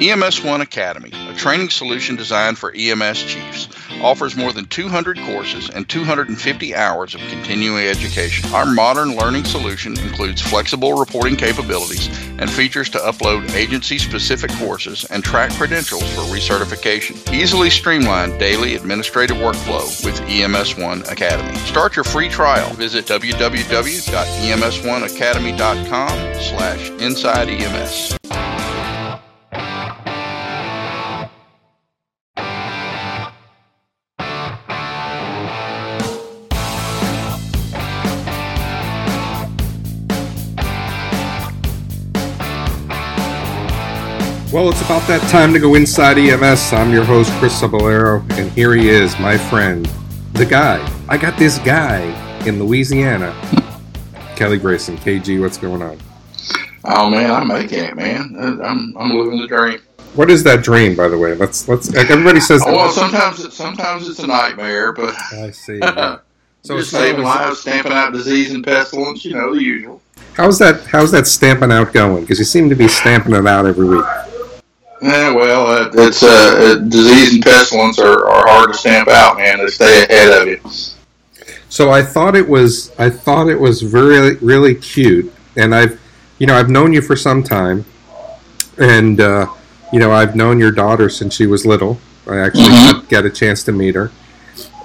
EMS One Academy, a training solution designed for EMS chiefs, offers more than 200 courses and 250 hours of continuing education. Our modern learning solution includes flexible reporting capabilities and features to upload agency specific courses and track credentials for recertification. Easily streamline daily administrative workflow with EMS One Academy. Start your free trial. Visit www.ems1academy.com slash. Well, it's about that time to go inside EMS. I'm your host, Chris Cebollero, and here he is, my friend, the guy. I got this guy in Louisiana. Kelly Grayson, KG, what's going on? Oh man, I'm making it, man. Uh, I'm I'm living the dream. What is that dream, by the way? Let's let's. Everybody says. Oh, well, sometimes it, sometimes it's a nightmare, but I see. so it's saving lives, stamping out disease and pestilence. You know the usual. How's that? How's that stamping out going? Because you seem to be stamping it out every week. Yeah, well, uh, it's uh, disease and pestilence are, are hard to stamp out, man. They stay ahead of you. So I thought it was I thought it was very really cute, and I've you know I've known you for some time, and uh, you know I've known your daughter since she was little. I actually mm-hmm. got a chance to meet her,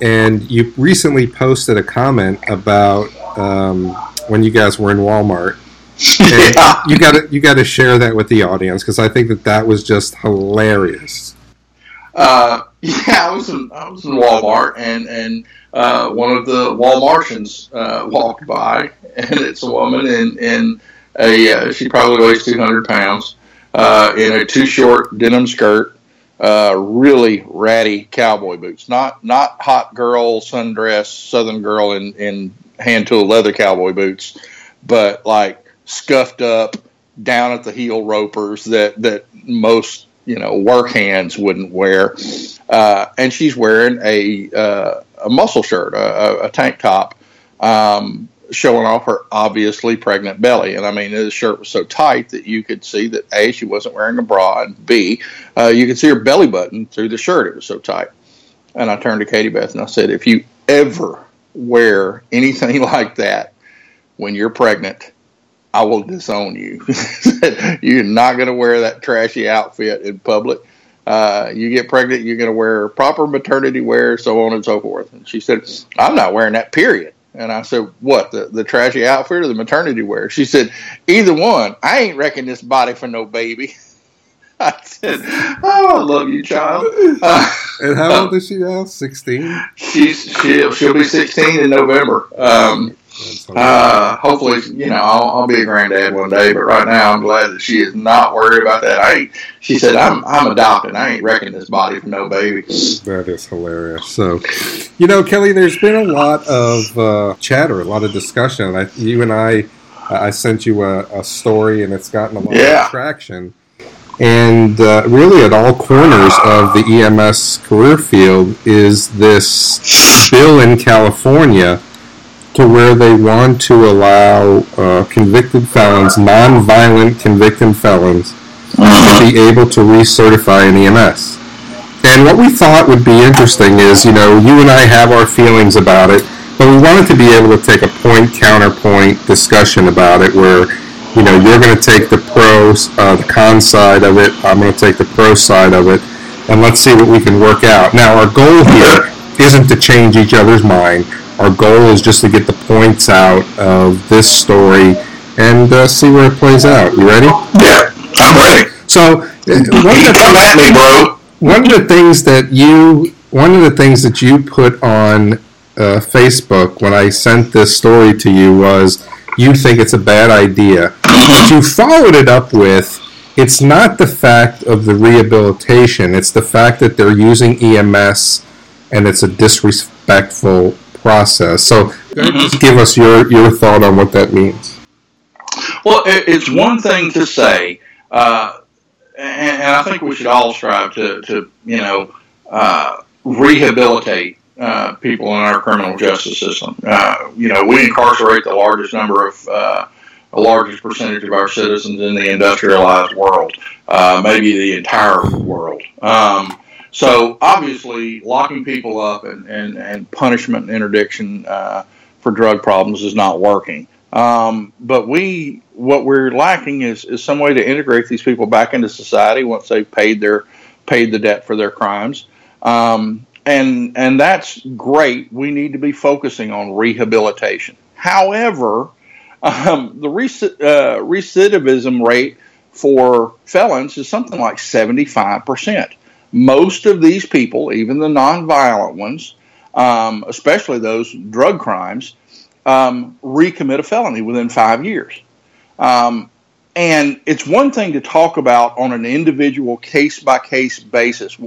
and you recently posted a comment about um, when you guys were in Walmart. You got to you got to share that with the audience because I think that that was just hilarious. Uh, yeah, I was in I was in Walmart and and uh, one of the Walmartians uh, walked by and it's a woman in in a uh, she probably weighs two hundred pounds uh, in a too short denim skirt. Uh, really ratty cowboy boots, not not hot girl sundress Southern girl in in hand tool leather cowboy boots, but like scuffed up down at the heel ropers that that most you know work hands wouldn't wear, uh, and she's wearing a uh, a muscle shirt, a, a tank top, um, showing off her obviously pregnant belly. And I mean, the shirt was so tight that you could see that a she wasn't wearing a bra, and b uh, you could see her belly button through the shirt. It was so tight. And I turned to Katie Beth and I said, if you ever wear anything like that when you're pregnant, I will disown you. you're not going to wear that trashy outfit in public. Uh, you get pregnant, you're going to wear proper maternity wear, so on and so forth. And she said, I'm not wearing that, period. And I said, What, the, the trashy outfit or the maternity wear? She said, Either one. I ain't wrecking this body for no baby. I said, "Oh, I love you, child." Uh, and how old is she now? Sixteen. She's she'll, she'll be sixteen in November. Um, uh, hopefully, you know, I'll, I'll, be a granddad one day. But right now, I'm glad that she is not worried about that. I ain't, she said, "I'm I'm adopted. I ain't wrecking this body for no baby." That is hilarious. So, you know, Kelly, there's been a lot of uh, chatter, a lot of discussion. I, you and I, I sent you a, a, story, and it's gotten a lot yeah. of traction. And uh, really, at all corners of the EMS career field, is this bill in California to where they want to allow uh, convicted felons, non-violent convicted felons, to be able to recertify an EMS. And what we thought would be interesting is, you know, you and I have our feelings about it, but we wanted to be able to take a point counterpoint discussion about it, where you know you're going to take the pros, uh, the con side of it, I'm going to take the pro side of it, and let's see what we can work out. Now, our goal here isn't to change each other's mind our goal is just to get the points out of this story and uh, see where it plays out. You ready? Yeah, I'm ready. So, uh, one of, the, me, bro. one of the things that you one of the things that you put on uh, Facebook when I sent this story to you was you think it's a bad idea. But you followed it up with it's not the fact of the rehabilitation, it's the fact that they're using EMS and it's a disrespectful process. So, mm-hmm. just give us your, your thought on what that means. Well, it's one thing to say, uh, and, and, I think we should all strive to, to you know, uh, rehabilitate uh, people in our criminal justice system. Uh, you know, we incarcerate the largest number of uh, the largest percentage of our citizens in the industrialized world, uh, maybe the entire world. Um, so obviously, locking people up and, and, and punishment and interdiction uh, for drug problems is not working. Um, but we, what we're lacking is, is some way to integrate these people back into society once they've paid their paid the debt for their crimes. Um, and and that's great. We need to be focusing on rehabilitation. However, um, the uh, recidivism rate for felons is something like 75%. Most of these people, even the nonviolent ones, um, especially those drug crimes, um, recommit a felony within five years. Um, and it's one thing to talk about on an individual case by case basis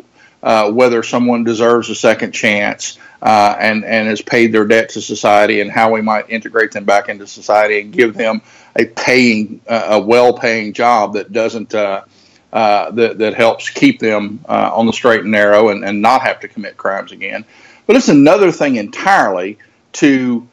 uh, whether someone deserves a second chance uh, and and has paid their debt to society, and how we might integrate them back into society and give them a paying, uh, a well-paying job that doesn't. Uh, uh, that, that helps keep them uh, on the straight and narrow and, and not have to commit crimes again. But it's another thing entirely to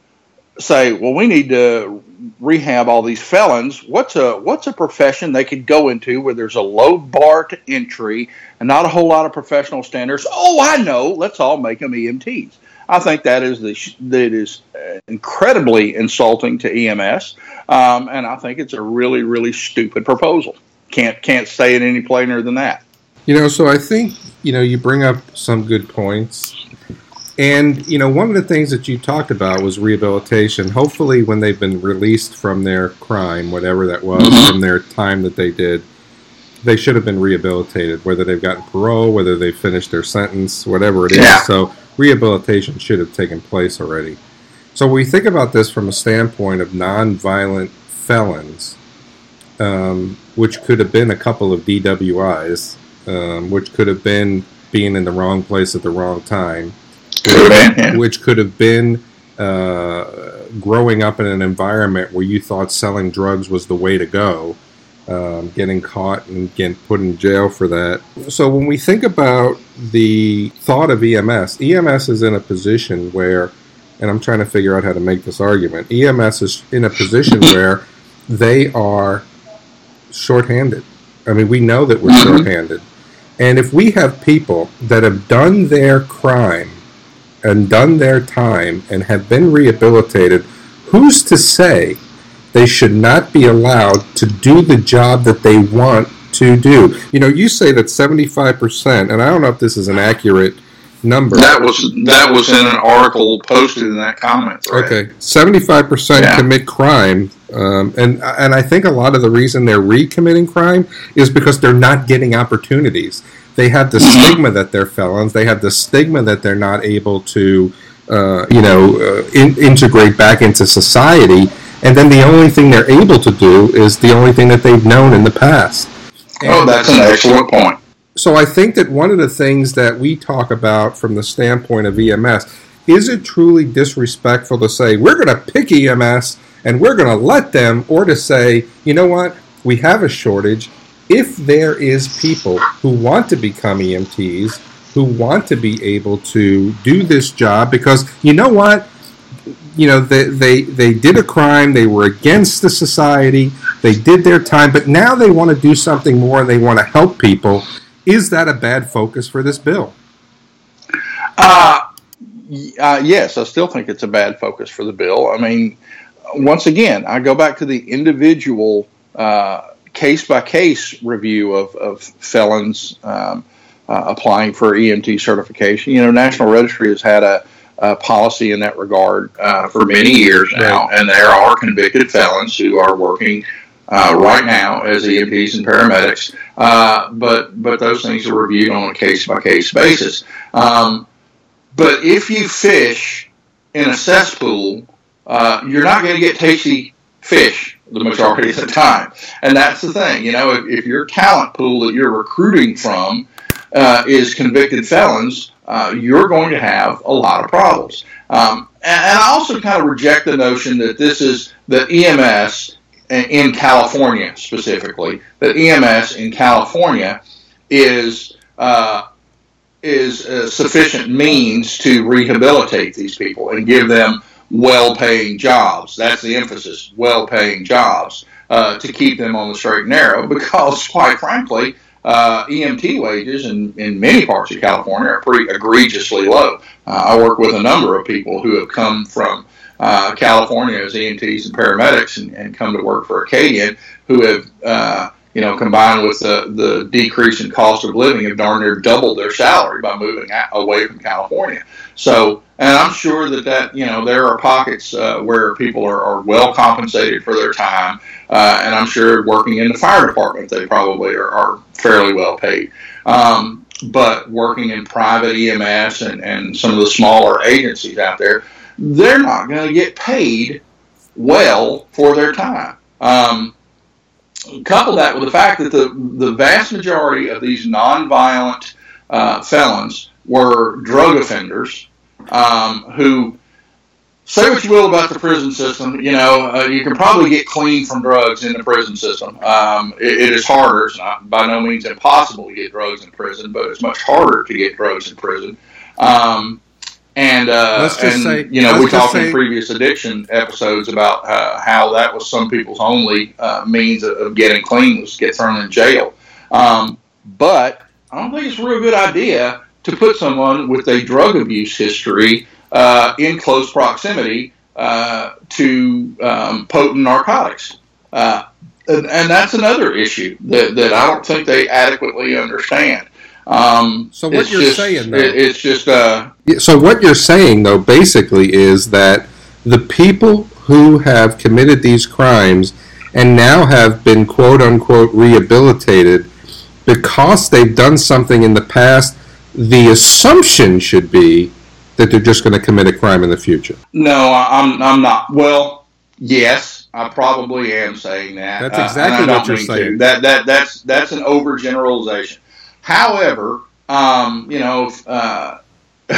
say, well, we need to rehab all these felons. What's a what's a profession they could go into where there's a low bar to entry and not a whole lot of professional standards? Oh, I know. Let's all make them EMTs. I think that is the that is incredibly insulting to EMS, um, and I think it's a really really stupid proposal. Can't can't say it any plainer than that. You know, so I think you know you bring up some good points and you know, one of the things that you talked about was rehabilitation. Hopefully, when they've been released from their crime, whatever that was, mm-hmm. from their time that they did, they should have been rehabilitated. Whether they've gotten parole, whether they've finished their sentence, whatever it is. Yeah. So rehabilitation should have taken place already. So we think about this from a standpoint of nonviolent felons, um, which could have been a couple of DWIs, um, which could have been being in the wrong place at the wrong time which could have been uh, growing up in an environment where you thought selling drugs was the way to go, um, getting caught and getting put in jail for that. So when we think about the thought of EMS, EMS is in a position where, and I'm trying to figure out how to make this argument, EMS is in a position where they are shorthanded. I mean, we know that we're mm-hmm. shorthanded. And if we have people that have done their crime and done their time and have been rehabilitated, who's to say they should not be allowed to do the job that they want to do? You know, you say that 75%, and I don't know if this is an accurate number. That was that was in an article posted in that comment. Thread. Okay, seventy five percent commit crime, um, and and I think a lot of the reason they're recommitting crime is because they're not getting opportunities. They have the stigma that they're felons. They have the stigma that they're not able to, uh, you know, uh, in, integrate back into society. And then the only thing they're able to do is the only thing that they've known in the past. oh, that's an excellent point. So I think that one of the things that we talk about from the standpoint of EMS is it truly disrespectful to say we're going to pick EMS and we're going to let them, or to say, you know what, we have a shortage if there is people who want to become EMTs, who want to be able to do this job, because you know what? You know, they, they, they did a crime, they were against the society, they did their time, but now they want to do something more and they want to help people. Is that a bad focus for this bill? Uh, uh, yes, I still think it's a bad focus for the bill. I mean, once again, I go back to the individual uh, case by case review of, of felons um, uh, applying for EMT certification. You know, National Registry has had a, a policy in that regard uh, for many years now, and there are convicted felons who are working. Uh, right now, as EMTs and paramedics, uh, but but those things are reviewed on a case by case basis. Um, but if you fish in a cesspool, uh, you're not going to get tasty fish the majority of the time. And that's the thing, you know, if, if your talent pool that you're recruiting from uh, is convicted felons, uh, you're going to have a lot of problems. Um, and, and, I also kind of reject the notion that this is the EMS in California specifically, that EMS in California is. Uh, is sufficient means to rehabilitate these people and give them well paying jobs. That's the emphasis well paying jobs. uh, to keep them on the straight and narrow because, quite frankly, uh, EMT wages in, in many parts of California are pretty egregiously low. Uh, I work with a number of people who have come from uh, California as EMTs and paramedics and, and, come to work for Acadian who have, uh, you know, combined with the, the decrease in cost of living, have darn near doubled their salary by moving away from California. So, and I'm sure that that you know there are pockets uh, where people are, are, well compensated for their time, uh, and I'm sure working in the fire department they probably are, are fairly well paid. Um, but working in private EMS and, and some of the smaller agencies out there, they're not going to get paid well for their time. Um, couple that with the fact that the, the vast majority of these nonviolent uh, felons were drug offenders um, who say what you will about the prison system. You know, uh, you can probably get clean from drugs in the prison system. Um, it, it is harder. It's not by no means impossible to get drugs in prison, but it's much harder to get drugs in prison. Um, and uh, and say, you know, we talked in previous addiction episodes about uh, how that was some people's only uh, means of, getting clean was get thrown in jail. Um, but I don't think it's a real good idea to put someone with a drug abuse history uh, in close proximity uh, to um, potent narcotics. Uh, and, and, that's another issue that, that I don't think they adequately understand. Um, so what you're just, saying, though, it, it's just uh, so what you're saying, though, basically is that the people who have committed these crimes and now have been quote unquote rehabilitated because they've done something in the past, the assumption should be that they're just going to commit a crime in the future. No, I'm, I'm not. Well, yes, I probably am saying that. That's uh, exactly uh, what you're saying. To. That that that's that's an overgeneralization. However, um, you know, uh,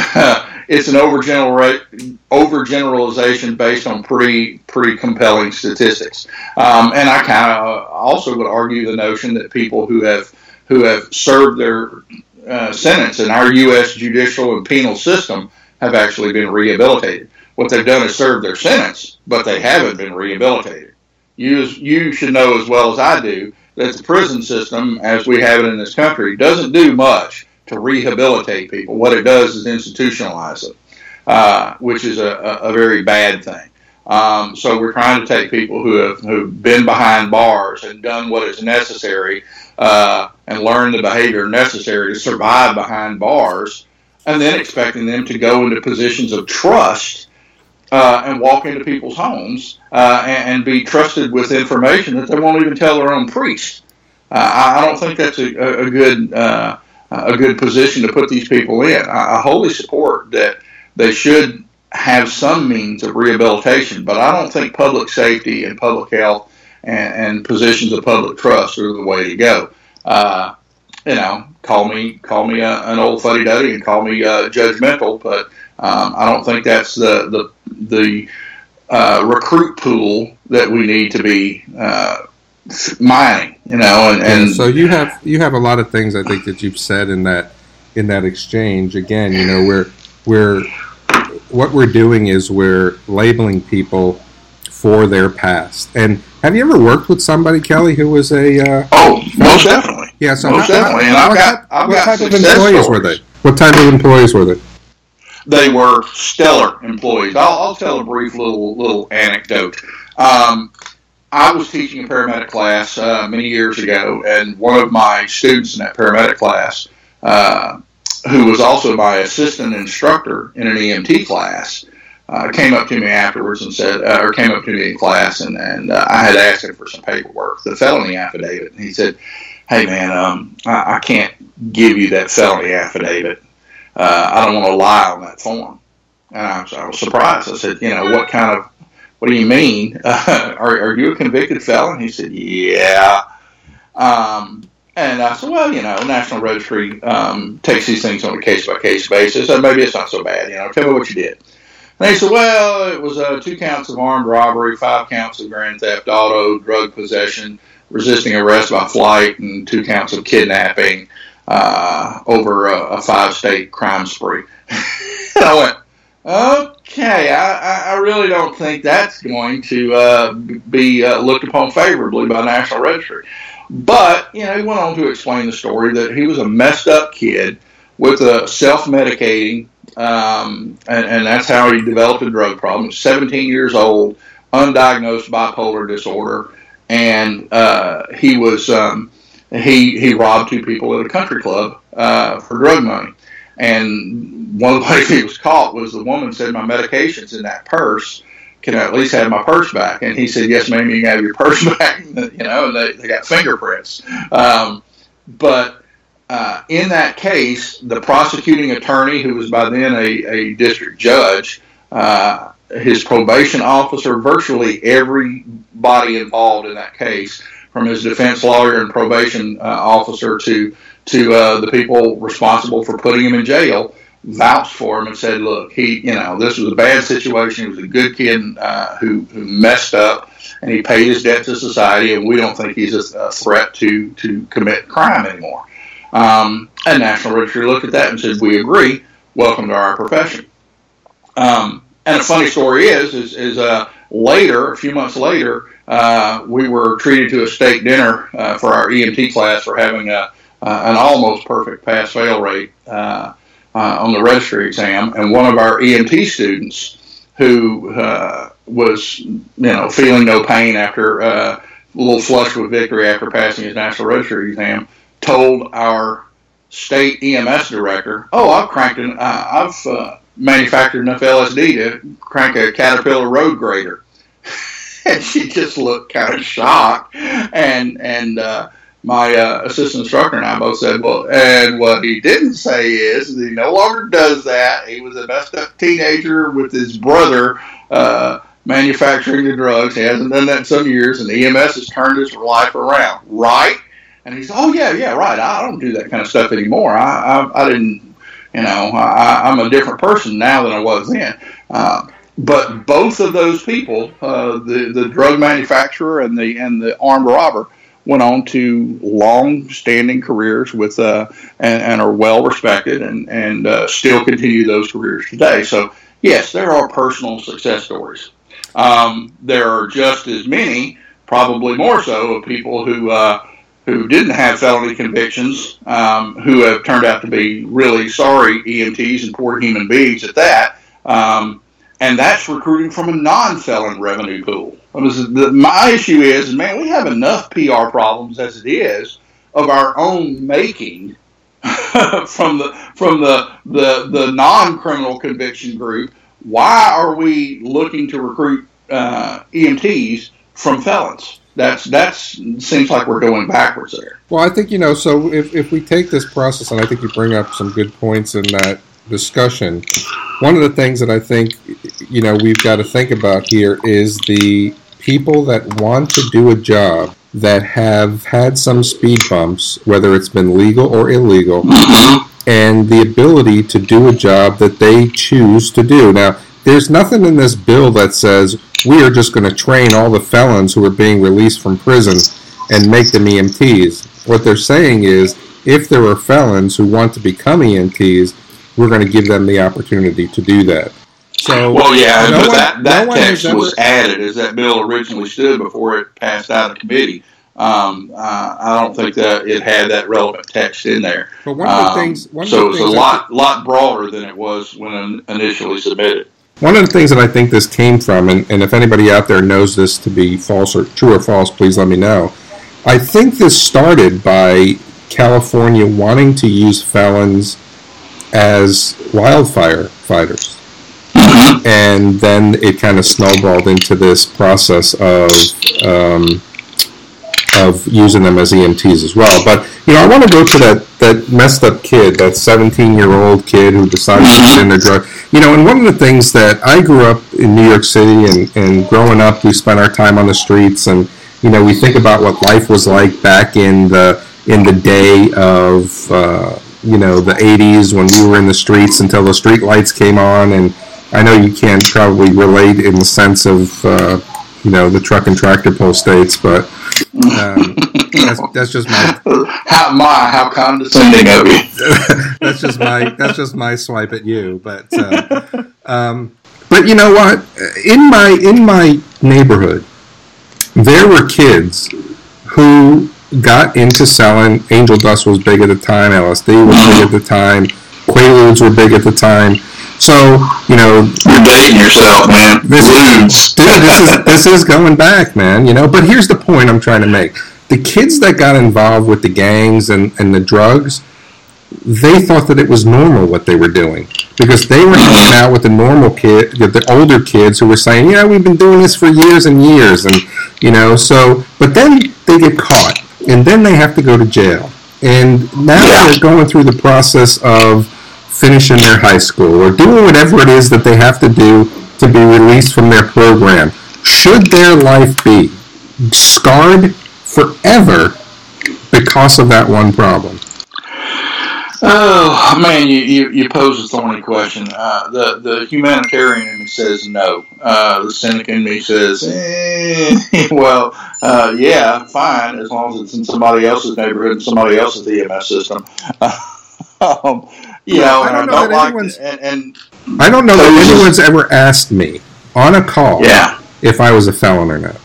it's an overgeneral overgeneralization based on pretty pretty compelling statistics. Um, and I kind of also would argue the notion that people who have who have served their uh, sentence in our U.S. judicial and penal system have actually been rehabilitated. What they've done is served their sentence, but they haven't been rehabilitated. You, you should know as well as I do that the prison system, as we have it in this country, doesn't do much to rehabilitate people. What it does is institutionalize them, uh, which is a, a, very bad thing. Um, so we're trying to take people who have who've been behind bars and done what is necessary uh, and learn the behavior necessary to survive behind bars, and then expecting them to go into positions of trust uh, and walk into people's homes uh, and, and, be trusted with information that they won't even tell their own priest. Uh, I, I, don't think that's a, a good uh, a good position to put these people in. I, I wholly support that they should have some means of rehabilitation, but I don't think public safety and public health and, and positions of public trust are the way to go. Uh, you know, call me call me a, an old fuddy duddy and call me uh, judgmental, but um, I don't think that's the the the uh, recruit pool that we need to be uh, mining. You know, and, and yeah, so you have you have a lot of things I think that you've said in that in that exchange. Again, you know, we're we're what we're doing is we're labeling people for their past. And have you ever worked with somebody, Kelly, who was a? Uh, oh, most definitely. Yeah, so most how, definitely. And I've what, got, I've what got type of employees stories. were they? What type of employees were they? They were stellar employees. I'll, I'll tell a brief little little anecdote. Um, I was teaching a paramedic class uh, many years ago, and one of my students in that paramedic class, uh, who was also my assistant instructor in an EMT class, uh, came up to me afterwards and said, uh, or came up to me in class, and, and uh, I had asked him for some paperwork, the felony affidavit. And he said, Hey, man, um, I, I can't give you that felony affidavit. Uh, I don't want to lie on that form. And I was, I was surprised. I said, You know, what kind of, what do you mean? are, are you a convicted felon? He said, Yeah. Um, and I said, well, you know, National Registry um, takes these things on a case by case basis, and maybe it's not so bad. You know, tell me what you did. And they said, well, it was uh, two counts of armed robbery, five counts of grand theft auto, drug possession, resisting arrest by flight, and two counts of kidnapping uh, over a, a five state crime spree. I went, Okay, I, I really don't think that's going to uh, be uh, looked upon favorably by National Registry. But, you know, he went on to explain the story that he was a messed up kid with a self medicating, um, and, and, that's how he developed a drug problem. 17 years old, undiagnosed bipolar disorder, and uh, he was um, he he robbed two people at a country club uh, for drug money. And one of the ways he was caught was the woman said, "My medication's in that purse." Can I at least have my purse back? And he said, Yes, ma'am, you can have your purse back. you know, and they, they got fingerprints. Um, but uh, in that case, the prosecuting attorney, who was by then a, a district judge, uh, his probation officer, virtually everybody involved in that case, from his defense lawyer and probation uh, officer to to uh, the people responsible for putting him in jail, vouched for him and said, "Look, he, you know, this was a bad situation. He was a good kid uh, who who messed up, and he paid his debt to society, and we don't think he's a, threat to to commit crime anymore." Um, and National Registry looked at that and said, "We agree. Welcome to our profession." Um, and a funny story is, is, is uh, later, a few months later, uh, we were treated to a steak dinner uh, for our EMT class for having a, an almost perfect pass-fail rate uh, uh, on the registry exam, and one of our EMT students who uh, was, you know, feeling no pain after a little flush with victory after passing his national registry exam told our state EMS director, "Oh, I've cranked an, uh, I've manufactured enough LSD to crank a Caterpillar road grader," and she just looked kind of shocked. And and uh, my uh, assistant instructor and I both said, "Well," and what he didn't say is he no longer does that. He was a messed up teenager with his brother. Uh, manufacturing the drugs. He hasn't done that in some years, and EMS has turned his life around. Right? And he said, "Oh yeah, yeah, right. I don't do that kind of stuff anymore. I, I, I didn't, you know, I, I'm a different person now than I was then." Uh, but both of those people, uh, the the drug manufacturer and the and the armed robber, went on to long-standing careers with uh, and, and are well respected and and uh, still continue those careers today. So yes, there are personal success stories. Um, there are just as many, probably more so, of people who uh, who didn't have felony convictions, um, who have turned out to be really sorry EMTs and poor human beings at that. Um, and that's recruiting from a non-felon revenue pool. My issue is, man, we have enough PR problems as it is of our own making from the from the the, the non-criminal conviction group. Why are we looking to recruit uh, EMTs from felons? That's that's seems like we're going backwards there. Well, I think you know. So if if we take this process, and I think you bring up some good points in that discussion. One of the things that I think you know we've got to think about here is the people that want to do a job that have had some speed bumps, whether it's been legal or illegal, mm-hmm. and the ability to do a job that they choose to do. Now, there's nothing in this bill that says we are just going to train all the felons who are being released from prison and make them EMTs. What they're saying is if there are felons who want to become EMTs, we're going to give them the opportunity to do that. So, well, yeah, no but one, that, that no text was added as that bill originally stood before it passed out of committee. Um, uh, I don't think that it had that relevant text in there. But one of the um, things, one so it's a lot, lot broader than it was when initially submitted. One of the things that I think this came from, and, and if anybody out there knows this to be false or true or false, please let me know. I think this started by California wanting to use felons as wildfire fighters. And then it kind of snowballed into this process of um, of using them as EMTs as well. But you know, I want to go to that that messed up kid, that 17 year old kid who decided to get into drug. You know, and one of the things that I grew up in New York City, and and growing up, we spent our time on the streets, and you know, we think about what life was like back in the in the day of uh, you know the 80s when we were in the streets until the street lights came on. And I know you can't probably relate in the sense of uh, you know the truck and tractor pull states, but um, that's, that's, just my how my how condescending of you. that's just my that's just my swipe at you. But uh, Um, but you know what? In my in my neighborhood, there were kids who got into selling. Angel dust was big at the time. LSD was big at the time. Quaaludes were big at the time. So you know, you're dating yourself, man. This, dude, this is this is going back, man. You know, but here's the point I'm trying to make: the kids that got involved with the gangs and and the drugs, they thought that it was normal what they were doing because they were hanging out with the normal kid, the older kids who were saying, "Yeah, we've been doing this for years and years," and you know, so but then they get caught, and then they have to go to jail, and now yeah. they're going through the process of finishing their high school or doing whatever it is that they have to do to be released from their program, should their life be scarred forever because of that one problem? Oh man, you, you, you pose a thorny question. Uh, the the humanitarian in me says no. Uh, the cynic in me says, eh, well, uh, yeah, fine, as long as it's in somebody else's neighborhood and somebody else's EMS system. um, you know, I don't know I don't that anyone's, and, and, I don't know that anyone's ever asked me on a call yeah. if I was a felon or not.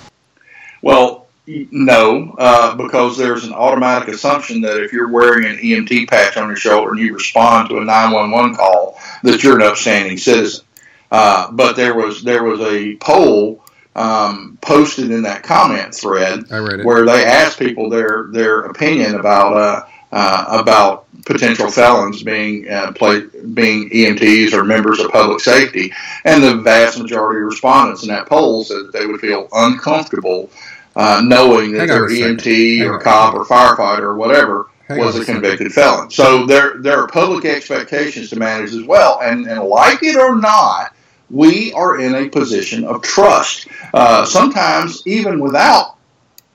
Well, no, uh, because there's an automatic assumption that if you're wearing an EMT patch on your shoulder and you respond to a 911 call, that you're an upstanding citizen. Uh, but there was there was a poll um, posted in that comment thread where they asked people their their opinion about uh, uh, about potential felons being uh, play, being EMTs or members of public safety, and the vast majority of respondents in that poll said that they would feel uncomfortable uh, knowing that their EMT or cop or firefighter or whatever was a convicted felon. So there there are public expectations to manage as well, and, and like it or not. We are in a position of trust. Uh, sometimes, even without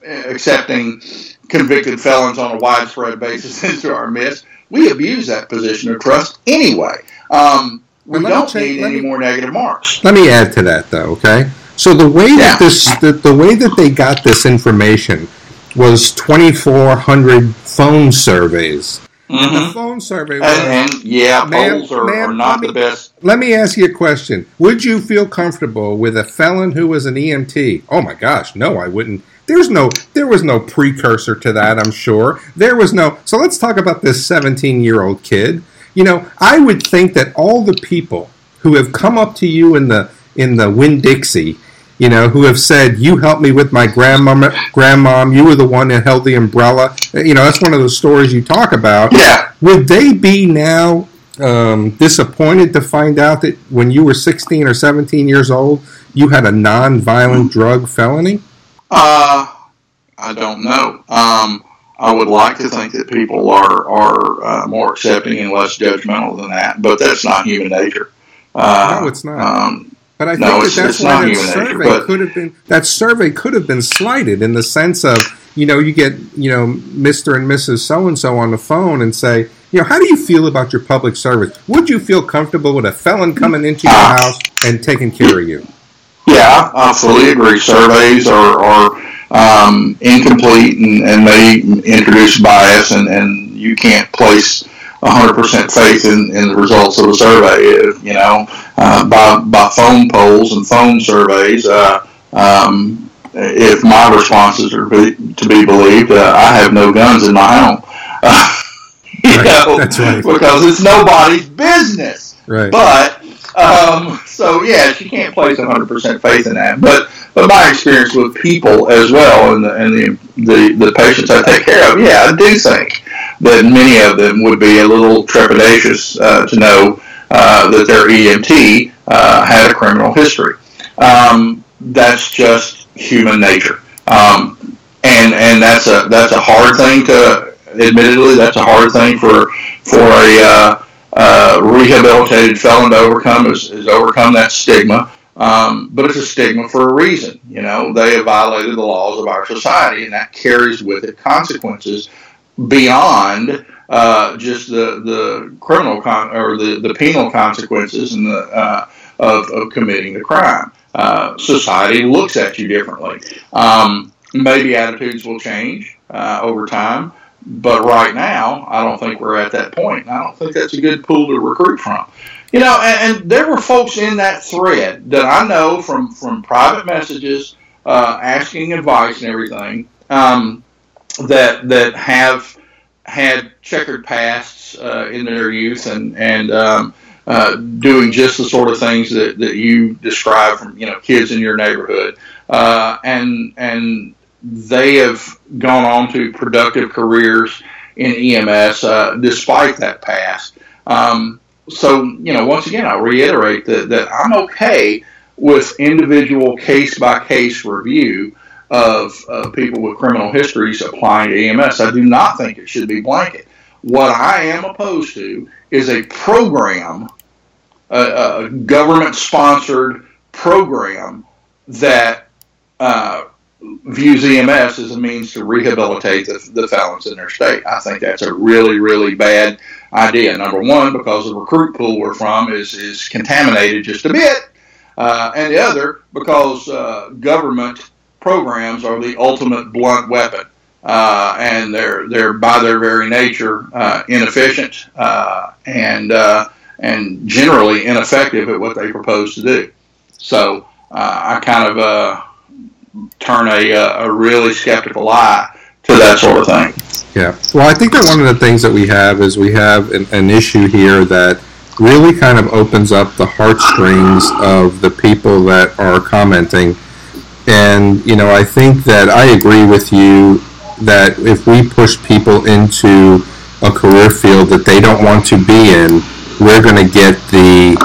accepting convicted felons on a widespread basis into our midst, we abuse that position of trust anyway. Um, we don't need any me, more negative marks. Let me add to that, though. Okay, so the way yeah. that this, the, the way that they got this information was 2,400 phone surveys. Mm-hmm. The phone survey. Was, and, and, yeah, polls are, are not me, the best. Let me ask you a question. Would you feel comfortable with a felon who was an EMT? Oh my gosh, no, I wouldn't. There's no, there was no precursor to that. I'm sure there was no. So let's talk about this 17 year old kid. You know, I would think that all the people who have come up to you in the in the Winn Dixie, you know, who have said, "You helped me with my grandmom, grandmom. You were the one that held the umbrella." You know, that's one of the stories you talk about. Yeah. Would they be now um, disappointed to find out that when you were 16 or 17 years old, you had a non-violent drug felony? Uh, I don't know. Um, I would like to think that people are are uh, more accepting and less judgmental than that, but that's not human nature. Uh, no, it's not. Um, but I think no, that that's why that survey could have been that survey could have been slighted in the sense of you know you get you know Mister and Mrs. So and So on the phone and say you know how do you feel about your public service? Would you feel comfortable with a felon coming into your uh, house and taking care of you? Yeah, I fully agree. Surveys are, are um, incomplete and, and may introduce bias, and, and you can't place 100% faith in, in the results of a survey. You know, uh, by, by phone polls and phone surveys, uh, um, if my responses are be, to be believed, uh, I have no guns in my home. you right. know, right. because it's nobody's business. Right. But um, so yeah, she can't place 100% faith in that. But but my experience with people as well, and the and the the, the patients I take care of, yeah, I do think that many of them would be a little trepidatious uh, to know uh, that their EMT uh, had a criminal history. Um, that's just human nature, um, and and that's a that's a hard thing to. Admittedly, that's a hard thing for for a uh, uh, rehabilitated felon to overcome is, is overcome that stigma. Um, but it's a stigma for a reason. You know, they have violated the laws of our society, and that carries with it consequences beyond uh, just the the criminal con- or the, the penal consequences and the uh, of, of committing the crime. Uh, society looks at you differently. Um, maybe attitudes will change uh, over time, but right now, I don't think we're at that point. I don't think that's a good pool to recruit from. You know, and, and there were folks in that thread that I know from from private messages, uh, asking advice and everything, um, that that have had checkered pasts uh, in their youth and and um, uh, doing just the sort of things that, that you describe from you know kids in your neighborhood, uh, and and they have gone on to productive careers in EMS uh, despite that past. Um, so you know, once again, I'll reiterate that that I'm okay with individual case by case review of people with criminal histories applying to EMS. I do not think it should be blanket. What I am opposed to is a program a, a government sponsored program that uh, views EMS as a means to rehabilitate the, the felons in their state. I think that's a really, really bad idea. Number one, because the recruit pool we're from is, is contaminated just a bit. Uh, and the other, because uh, government programs are the ultimate blunt weapon. Uh, and they're, they're by their very nature uh, inefficient uh, and uh, and generally ineffective at what they propose to do. So uh, I kind of turn a, a really skeptical eye to that sort of thing. Yeah. Well, I think that one of the things that we have is we have an, an issue here that really kind of opens up the heartstrings of the people that are commenting. And, you know, I think that I agree with you that if we push people into a career field that they don't want to be in, we're going to get the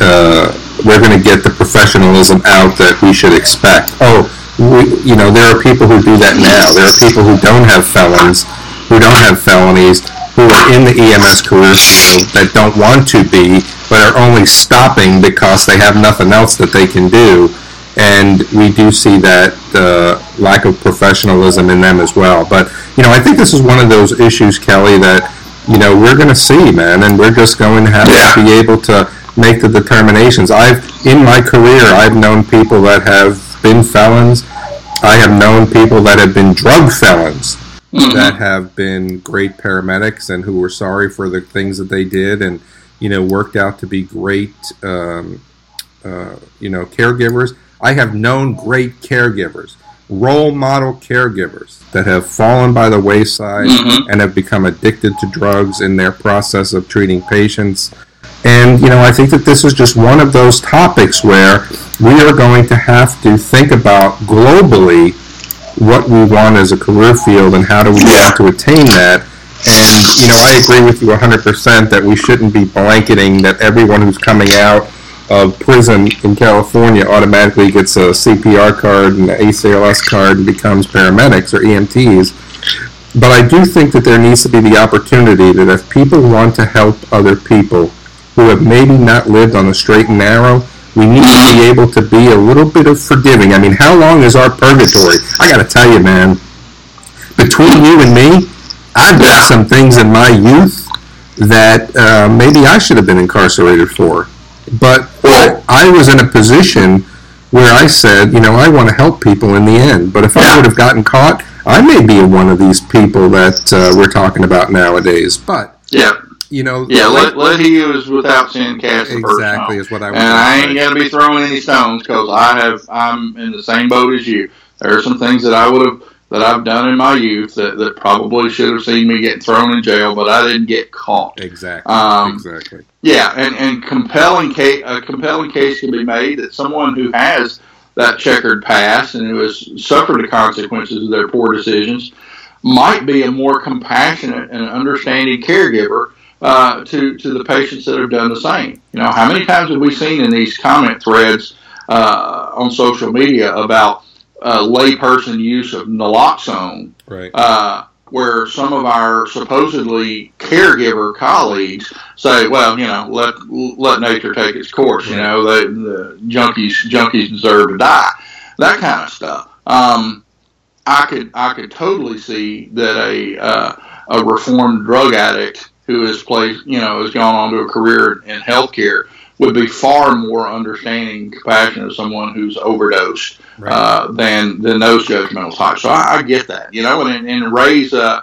uh, we're going to get the professionalism out that we should expect. Oh, we, you know, there are people who do that now. There are people who don't have felons, who don't have felonies, who are in the EMS career field that don't want to be, but are only stopping because they have nothing else that they can do. And we do see that uh, lack of professionalism in them as well. But, you know, I think this is one of those issues, Kelly, that you know, we're going to see, man, and we're just going to have yeah. to be able to make the determinations. I've, in my career, I've known people that have been felons. I have known people that have been drug felons mm-hmm. that have been great paramedics and who were sorry for the things that they did and, you know, worked out to be great, um, uh, you know, caregivers. I have known great caregivers role model caregivers that have fallen by the wayside mm-hmm. and have become addicted to drugs in their process of treating patients. And, you know, I think that this is just one of those topics where we are going to have to think about globally what we want as a career field and how do we want to attain that. And, you know, I agree with you 100% that we shouldn't be blanketing that everyone who's coming out of prison in California automatically gets a CPR card and an ACLS card and becomes paramedics or EMTs. But I do think that there needs to be the opportunity that if people want to help other people who have maybe not lived on the straight and narrow, we need to be able to be a little bit of forgiving. I mean, how long is our purgatory? I got to tell you, man, between you and me, I've done some things in my youth that uh, maybe I should have been incarcerated for. But I, I was in a position where I said, you know, I want to help people in the end. But if yeah. I would have gotten caught, I may be one of these people that uh, we're talking about nowadays. But yeah, you know, yeah, let, let he use without sin cast the exactly is what I. Want. And I ain't going to be throwing any stones because I have. I'm in the same boat as you. There are some things that I would have that I've done in my youth that, that probably should have seen me get thrown in jail, but I didn't get caught. Exactly. Um, exactly. Yeah, and, and compelling case, a compelling case can be made that someone who has that checkered past and who has suffered the consequences of their poor decisions might be a more compassionate and understanding caregiver uh, to to the patients that have done the same. You know, how many times have we seen in these comment threads uh, on social media about uh, layperson use of naloxone, right. uh, where some of our supposedly caregiver colleagues say, "Well, you know, let let nature take its course. You know, they, the junkies junkies deserve to die." That kind of stuff. Um, I could I could totally see that a uh, a reformed drug addict who has played you know has gone on to a career in healthcare would be far more understanding and compassionate of someone who's overdosed right. uh, than than those judgmental types. So I, I, get that, you know, and, and Ray's uh,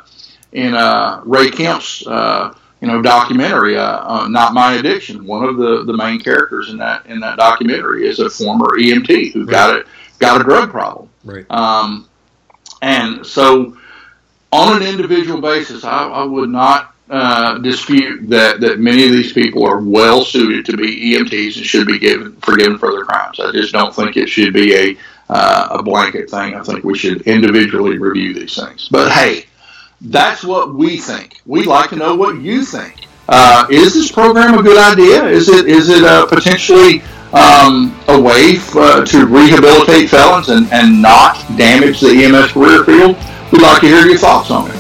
in uh, Ray Kemp's uh, you know documentary, uh, uh, "Not My Addiction." One of the, the main characters in that in that documentary is a former EMT who right. got it got a drug problem. Right. Um, and so, on an individual basis, I, I would not uh, dispute that, that many of these people are well suited to be EMTs and should be given forgiven for their crimes. I just don't think it should be a uh, a blanket thing. I think we should individually review these things. But hey, that's what we think. We'd like to know what you think. Uh, is this program a good idea? Is it is it uh, potentially um, a way f- uh, to rehabilitate felons and, and not damage the EMS career field? We'd like to hear your thoughts on it.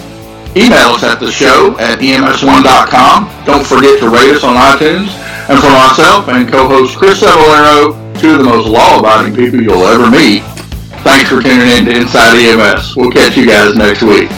Email us at the show at ems1.com. Don't forget to rate us on iTunes. And for myself and co-host Chris Cebollero, two of the most law-abiding people you'll ever meet, thanks for tuning in to Inside EMS. We'll catch you guys next week.